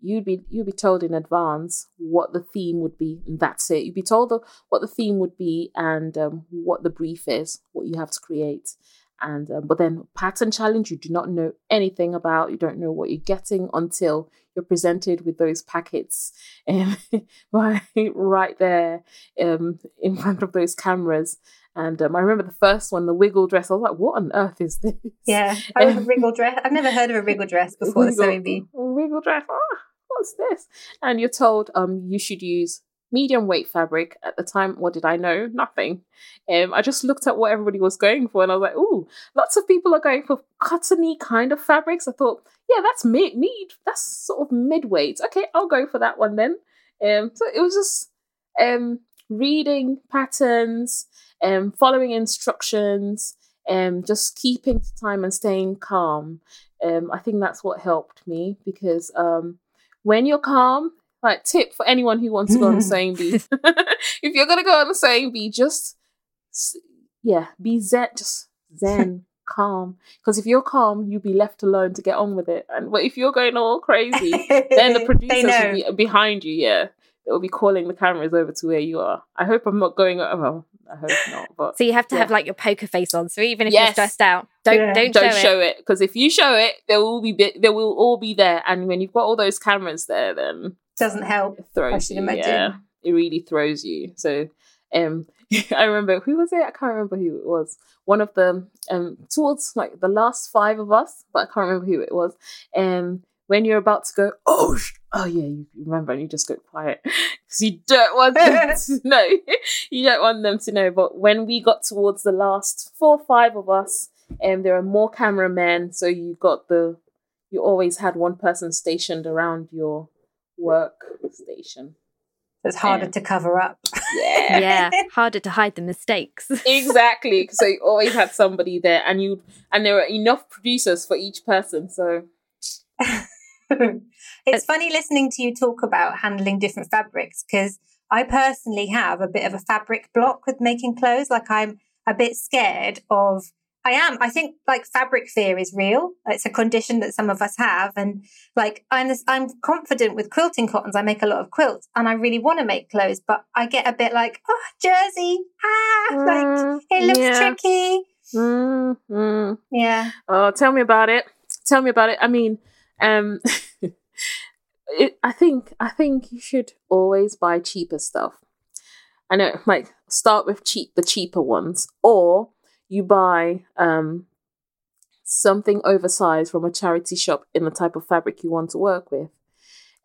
[SPEAKER 3] you'd be you'd be told in advance what the theme would be, and that's it. You'd be told the, what the theme would be and um, what the brief is, what you have to create. And um, but then pattern challenge, you do not know anything about. You don't know what you're getting until you're presented with those packets, um, right right there um, in front of those cameras. And um, I remember the first one, the wiggle dress. I was like, "What on earth is this?"
[SPEAKER 2] Yeah, I was a wriggle dress. I've never heard of a wriggle dress before the
[SPEAKER 3] wiggle,
[SPEAKER 2] sewing bee.
[SPEAKER 3] wiggle dress. Ah, what's this? And you're told um you should use medium weight fabric. At the time, what did I know? Nothing. Um, I just looked at what everybody was going for, and I was like, "Ooh, lots of people are going for cottony kind of fabrics." I thought, "Yeah, that's mid, mid. That's sort of mid weight. Okay, I'll go for that one then." Um, so it was just um reading patterns, um, following instructions, um, just keeping time and staying calm. Um, I think that's what helped me because um, when you're calm, like tip for anyone who wants to go on the sewing bee, if you're gonna go on the sewing bee, just yeah, be zen, just zen, calm. Because if you're calm, you'll be left alone to get on with it. And but if you're going all crazy, then the producers will be behind you. Yeah, they'll be calling the cameras over to where you are. I hope I'm not going. Well, I hope not. But
[SPEAKER 1] So you have to
[SPEAKER 3] Yeah.
[SPEAKER 1] have like your poker face on. So even if
[SPEAKER 3] Yes.
[SPEAKER 1] you're stressed out, don't
[SPEAKER 2] Yeah.
[SPEAKER 1] don't,
[SPEAKER 3] don't
[SPEAKER 1] show,
[SPEAKER 3] it because if you show it, they will be they will all be there. And when you've got all those cameras there, then
[SPEAKER 2] Doesn't help.
[SPEAKER 3] it throws
[SPEAKER 2] I should
[SPEAKER 3] you.
[SPEAKER 2] imagine.
[SPEAKER 3] Yeah, it really throws you. So, um, I remember who was it? I can't remember who it was. One of the um towards like the last five of us, but I can't remember who it was. Um, when you're about to go, oh, sh- oh yeah, you remember, and you just go quiet because you don't want them to know. you don't want them to know. But when we got towards the last four, or five of us, and there are more cameramen, so you got the, you always had one person stationed around your work station.
[SPEAKER 2] It's harder
[SPEAKER 3] Yeah.
[SPEAKER 2] to cover up.
[SPEAKER 3] Yeah.
[SPEAKER 1] yeah, harder to hide the mistakes.
[SPEAKER 3] exactly. So you always had somebody there, and you and there were enough producers for each person. So
[SPEAKER 2] it's funny listening to you talk about handling different fabrics because I personally have a bit of a fabric block with making clothes. Like I'm a bit scared of. I am. I think like fabric fear is real. It's a condition that some of us have, and like I'm. This, I'm confident with quilting cottons. I make a lot of quilts, and I really want to make clothes, but I get a bit like, oh, jersey, ah, like it looks
[SPEAKER 3] yeah.
[SPEAKER 2] tricky.
[SPEAKER 3] Mm, mm.
[SPEAKER 2] Yeah.
[SPEAKER 3] Oh, tell me about it. Tell me about it. I mean, um, it, I think I think you should always buy cheaper stuff. I know, like start with cheap, the cheaper ones, or you buy um something oversized from a charity shop in the type of fabric you want to work with,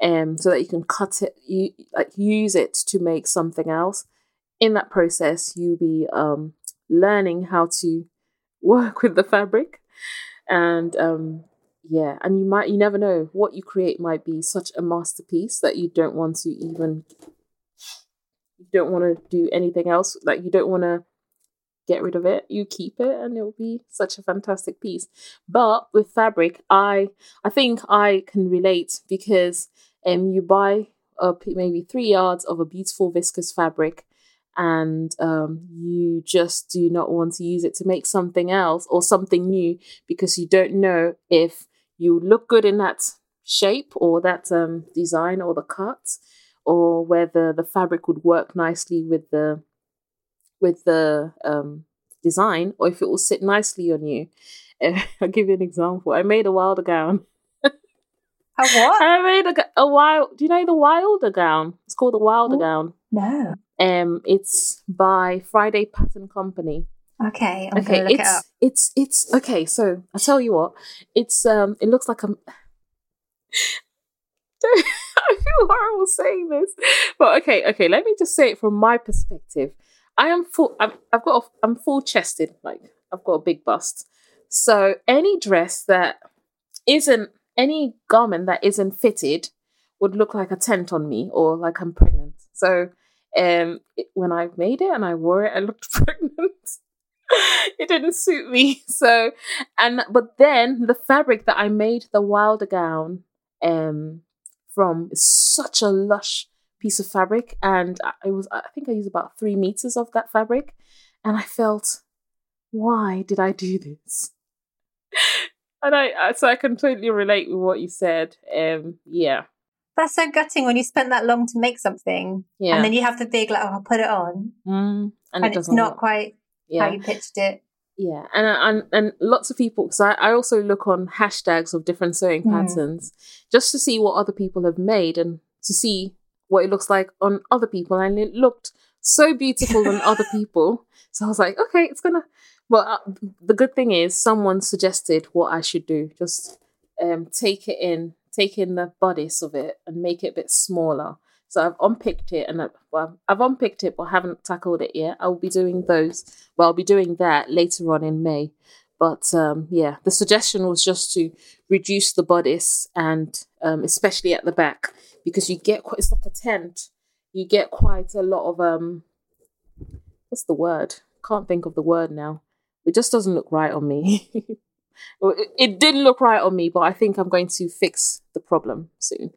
[SPEAKER 3] um, so that you can cut it, you like use it to make something else. In that process, you'll be um learning how to work with the fabric and um yeah and you might you never know what you create might be such a masterpiece that you don't want to even you don't want to do anything else like you don't want to get rid of it. You keep it and it'll be such a fantastic piece. But with fabric i i think i can relate because um you buy uh, maybe three yards of a beautiful viscose fabric and um, you just do not want to use it to make something else or something new because you don't know if you look good in that shape or that um, design or the cut or whether the fabric would work nicely with the with the um, design or if it will sit nicely on you. I'll give you an example. I made a wilder gown.
[SPEAKER 2] A what?
[SPEAKER 3] I made a, a wild. Do you know the wilder gown? It's called the wilder
[SPEAKER 2] Oh.
[SPEAKER 3] gown.
[SPEAKER 2] No.
[SPEAKER 3] Um, it's by Friday Pattern Company.
[SPEAKER 2] Okay, I'm
[SPEAKER 3] okay,
[SPEAKER 2] look
[SPEAKER 3] it's
[SPEAKER 2] it
[SPEAKER 3] it's it's okay. So I tell you what, it's um, it looks like a. I feel horrible saying this, but okay, okay. Let me just say it from my perspective. I am full. I've, I've got. A, I'm full chested. Like I've got a big bust. So any dress that isn't any garment that isn't fitted would look like a tent on me or like I'm pregnant. So um, it, when I made it and I wore it, I looked pregnant. it didn't suit me. So and but then the fabric that I made the wilder gown um from is such a lush piece of fabric and I was I think I used about three meters of that fabric and I felt why did I do this? and I so I completely relate with what you said. Um yeah.
[SPEAKER 2] That's so gutting when you spent that long to make something,
[SPEAKER 3] Yeah.
[SPEAKER 2] and then you have the big like, oh, I'll put it on,
[SPEAKER 3] Mm,
[SPEAKER 2] and,
[SPEAKER 3] it
[SPEAKER 2] it's
[SPEAKER 3] doesn't work.
[SPEAKER 2] quite
[SPEAKER 3] yeah.
[SPEAKER 2] how you pitched it.
[SPEAKER 3] Yeah, and and and lots of people. because I, I also look on hashtags of different sewing
[SPEAKER 2] Mm.
[SPEAKER 3] patterns just to see what other people have made and to see what it looks like on other people. And it looked so beautiful on other people. So I was like, okay, it's gonna. But uh, the good thing is, someone suggested what I should do. Just um, take it in, take in the bodice of it, and make it a bit smaller. So I've unpicked it, and I, well, I've unpicked it, but haven't tackled it yet. I'll be doing those. Well, I'll be doing that later on in May. But um, yeah, the suggestion was just to reduce the bodice, and um, especially at the back, because you get quite. It's like a tent. You get quite a lot of um. What's the word? Can't think of the word now. It just doesn't look right on me. It, it didn't look right on me, but I think I'm going to fix the problem soon.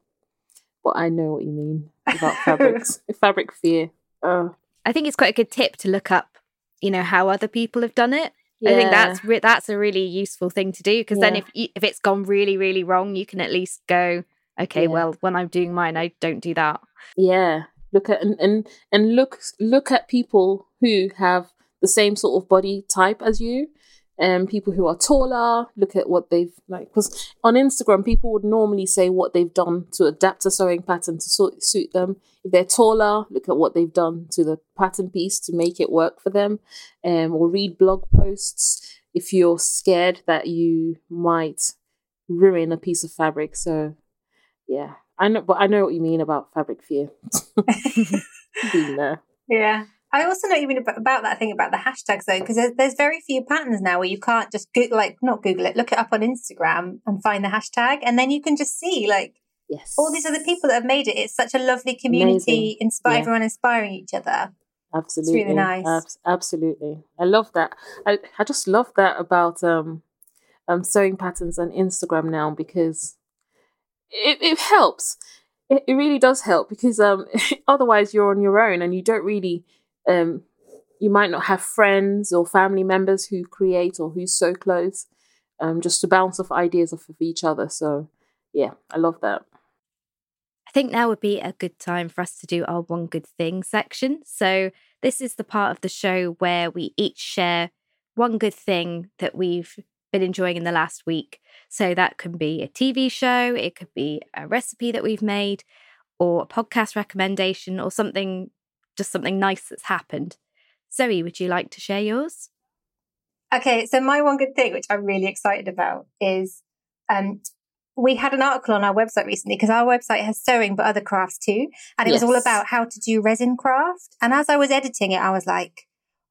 [SPEAKER 3] But I know what you mean about fabrics, fabric fear. Uh,
[SPEAKER 1] I think it's quite a good tip to look up, you know, how other people have done it. I think that's re- that's a really useful thing to do because then if you, if it's gone really really wrong, you can at least go, okay,
[SPEAKER 3] Yeah.
[SPEAKER 1] well when I'm doing mine, I don't do that.
[SPEAKER 3] yeah. Look at and, and and look look at people who have the same sort of body type as you, and people who are taller. Look at what they've like because on Instagram people would normally say what they've done to adapt a sewing pattern to sort suit them. If they're taller, look at what they've done to the pattern piece to make it work for them, um, or read blog posts if you're scared that you might ruin a piece of fabric. So, yeah, I know, but I know what you mean about fabric fear. Been there.
[SPEAKER 2] Yeah. I also know even ab- about that thing about the hashtags though, because there's, there's very few patterns now where you can't just go, like not Google it, look it up on Instagram and find the hashtag, and then you can just see like
[SPEAKER 3] Yes.
[SPEAKER 2] all these other people that have made it. It's such a lovely community,
[SPEAKER 3] Amazing.
[SPEAKER 2] inspire
[SPEAKER 3] Yeah.
[SPEAKER 2] everyone inspiring each other.
[SPEAKER 3] absolutely it's really
[SPEAKER 2] nice.
[SPEAKER 3] Abs- absolutely i love that I, I just love that about um um sewing patterns on instagram now because it, it helps it, it really does help because um otherwise you're on your own and you don't really um you might not have friends or family members who create or who's so close, um just to bounce off ideas off of each other so yeah i love that
[SPEAKER 1] I think now would be a good time for us to do our one good thing section. So, this is the part of the show where we each share one good thing that we've been enjoying in the last week. So, that can be a TV show, it could be a recipe that we've made, or a podcast recommendation, or something just something nice that's happened. Zoe, would you like to share yours?
[SPEAKER 2] Okay, so my one good thing, which I'm really excited about, is um, we had an article on our website recently because our website has sewing but other crafts too, and it was all about how to do resin craft. And as I was editing it, I was like,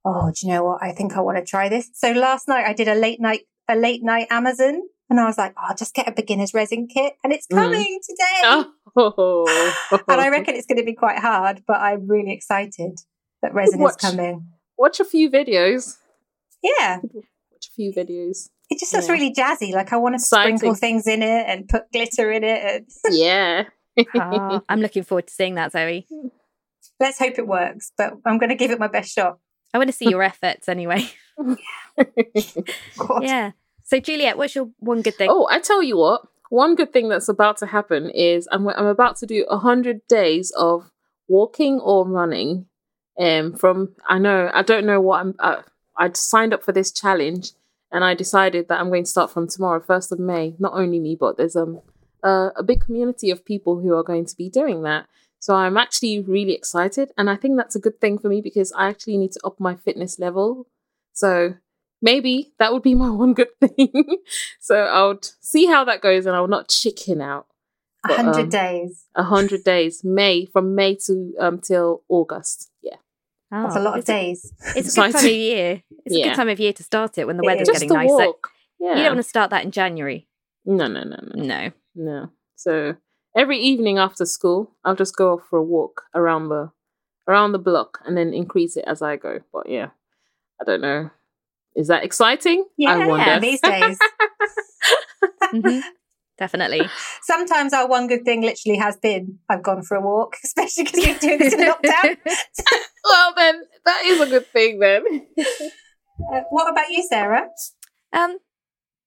[SPEAKER 2] "Oh, do you know what? I think I want to try this." So last night I did a late night a late night Amazon, and I was like, "Oh, I'll just get a beginner's resin kit," and it's
[SPEAKER 3] Mm.
[SPEAKER 2] coming today.
[SPEAKER 3] oh
[SPEAKER 2] And I reckon it's going to be quite hard, but I'm really excited that resin
[SPEAKER 3] Watch.
[SPEAKER 2] is coming.
[SPEAKER 3] watch a few videos
[SPEAKER 2] Yeah.
[SPEAKER 3] watch a few videos
[SPEAKER 2] It just looks
[SPEAKER 3] Yeah.
[SPEAKER 2] really jazzy. Like I want to
[SPEAKER 3] Exciting.
[SPEAKER 2] sprinkle things in it and put glitter in it. And
[SPEAKER 3] yeah
[SPEAKER 1] Ah, I'm looking forward to seeing that, Zoe.
[SPEAKER 2] let's hope it works. But I'm going to give it my best shot.
[SPEAKER 1] I want to see your efforts anyway.
[SPEAKER 2] God.
[SPEAKER 1] Yeah. So, Juliet, what's your one good thing?
[SPEAKER 3] oh i tell you what one good thing that's about to happen is i'm, I'm about to do 100 days of walking or running um from i know i don't know what i'm uh, i signed up for this challenge and i decided that i'm going to start from tomorrow 1st of may. Not only me but there's um uh, a big community of people who are going to be doing that. So i'm actually really excited and i think that's a good thing for me because i actually need to up my fitness level. So maybe that would be my one good thing. so I'll see how that goes and I will not chicken out.
[SPEAKER 2] A hundred um, days.
[SPEAKER 3] A hundred days. May from May to um till August. Yeah.
[SPEAKER 2] Oh, That's a lot of days.
[SPEAKER 1] It's a good time of year. It's yeah. a good time of year to start it when the it weather's getting nice. Walk. yeah. You don't want to start that in January.
[SPEAKER 3] No, no, no, no.
[SPEAKER 1] No.
[SPEAKER 3] No. So every evening after school, I'll just go off for a walk around the around the block and then increase it as I go. But yeah, I don't know. Is that exciting?
[SPEAKER 2] Yeah, I wonder. these days.
[SPEAKER 1] mm-hmm. Definitely.
[SPEAKER 2] Sometimes our one good thing literally has been I've gone for a walk, especially because we're doing this in lockdown.
[SPEAKER 3] well, then that is a good thing. Then.
[SPEAKER 2] Uh, what about you, Sarah?
[SPEAKER 1] Um,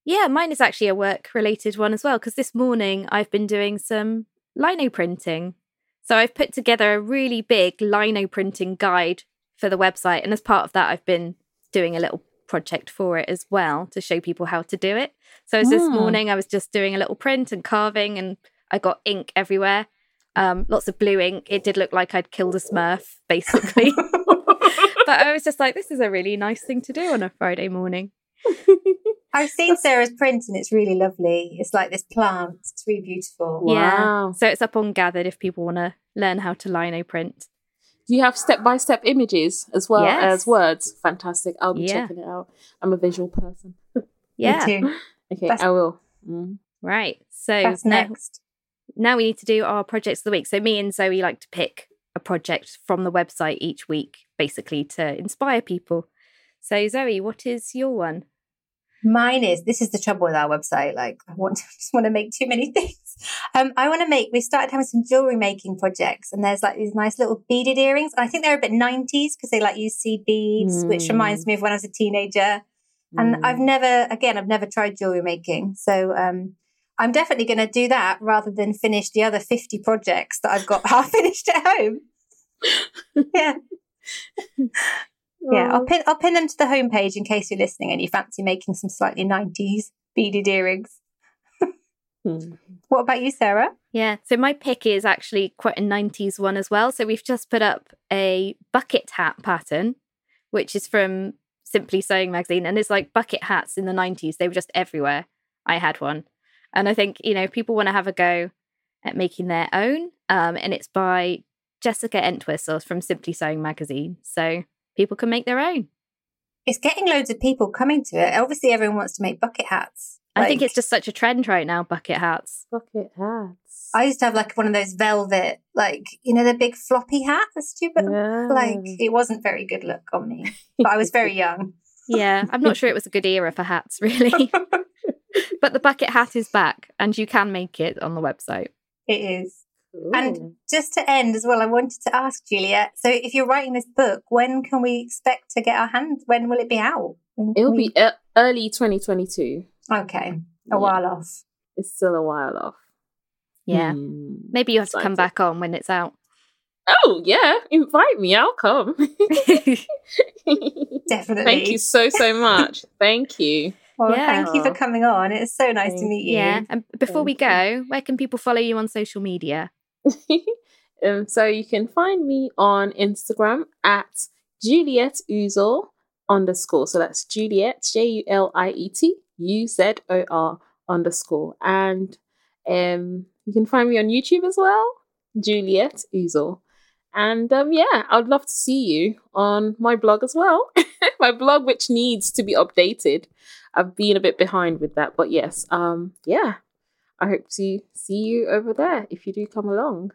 [SPEAKER 1] yeah, mine is actually a work related one as well because this morning I've been doing some lino printing. So I've put together a really big lino printing guide for the website, and as part of that, I've been doing a little project for it as well to show people how to do it. So mm. this morning I was just doing a little print and carving and I got ink everywhere. Um, lots of blue ink. It did look like I'd killed a smurf, basically. but I was just like, this is a really nice thing to do on a Friday morning.
[SPEAKER 2] I've seen Sarah's print and it's really lovely. It's like this plant. It's really beautiful.
[SPEAKER 1] Wow. Yeah. So it's up on Gathered if people want to learn how to lino print.
[SPEAKER 3] Do you have step by step images as well yes. as words? Fantastic. I'll be yeah. checking it out. I'm a visual person.
[SPEAKER 1] yeah. Too.
[SPEAKER 3] Okay, That's... I will. Mm.
[SPEAKER 1] Right. So That's now, next. Now we need to do our projects of the week. So me and Zoe like to pick a project from the website each week, basically to inspire people. So Zoe, what is your one?
[SPEAKER 2] Mine is this is the trouble with our website. Like I want to just want to make too many things. Um, I want to make. We started having some jewelry making projects, and there's like these nice little beaded earrings. I think they're a bit nineties because they like use seed beads, mm. which reminds me of when I was a teenager. And mm. I've never, again, I've never tried jewelry making, so um, I'm definitely going to do that rather than finish the other fifty projects that I've got half finished at home. yeah. Yeah, I'll pin I'll pin them to the homepage in case you're listening and you fancy making some slightly nineties beaded earrings. hmm. What about you, Sarah?
[SPEAKER 1] Yeah, so my pick is actually quite a 90s one as well. So we've just put up a bucket hat pattern, which is from Simply Sewing magazine. And it's like bucket hats in the 90s. They were just everywhere. I had one. And I think, you know, people want to have a go at making their own. Um, and it's by Jessica Entwistle from Simply Sewing magazine. So people can make their own.
[SPEAKER 2] It's getting loads of people coming to it. Obviously, everyone wants to make bucket hats.
[SPEAKER 1] Like, I think it's just such a trend right now, bucket hats.
[SPEAKER 3] Bucket hats.
[SPEAKER 2] I used to have like one of those velvet, like, you know, the big floppy hat, the stupid. Yeah. Like, it wasn't very good look on me, but I was very young.
[SPEAKER 1] yeah, I'm not sure it was a good era for hats, really. but the bucket hat is back and you can make it on the website.
[SPEAKER 2] It is. And just to end as well, I wanted to ask Juliet. So, if you're writing this book, when can we expect to get our hands? When will it be out?
[SPEAKER 3] It'll we... be early 2022.
[SPEAKER 2] Okay, a yeah. while off.
[SPEAKER 3] It's still a while off.
[SPEAKER 1] Yeah, hmm. maybe you have Excited. to come back on when it's out.
[SPEAKER 3] Oh yeah, invite me. I'll come.
[SPEAKER 2] Definitely.
[SPEAKER 3] Thank you so so much. Thank you.
[SPEAKER 2] Well, yeah. thank you for coming on. It's so nice to meet you.
[SPEAKER 1] Yeah. And before thank we go, where can people follow you on social media?
[SPEAKER 3] um, so you can find me on Instagram at Juliet Uzor underscore. So that's Juliet, J U L I E T U Z O R underscore. And um, you can find me on YouTube as well, Juliet Uzor. And um, yeah, I'd love to see you on my blog as well. my blog, which needs to be updated. I've been a bit behind with that, but yes, um, yeah, I hope to see you over there if you do come along.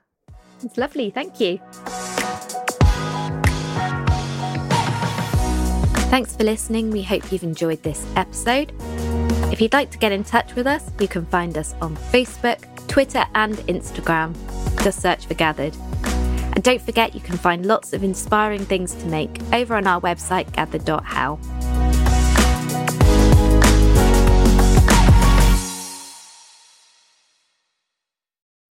[SPEAKER 1] It's lovely. Thank you. Thanks for listening. We hope you've enjoyed this episode. If you'd like to get in touch with us, you can find us on Facebook, Twitter, and Instagram. Just search for Gathered. And don't forget, you can find lots of inspiring things to make over on our website, gathered.how.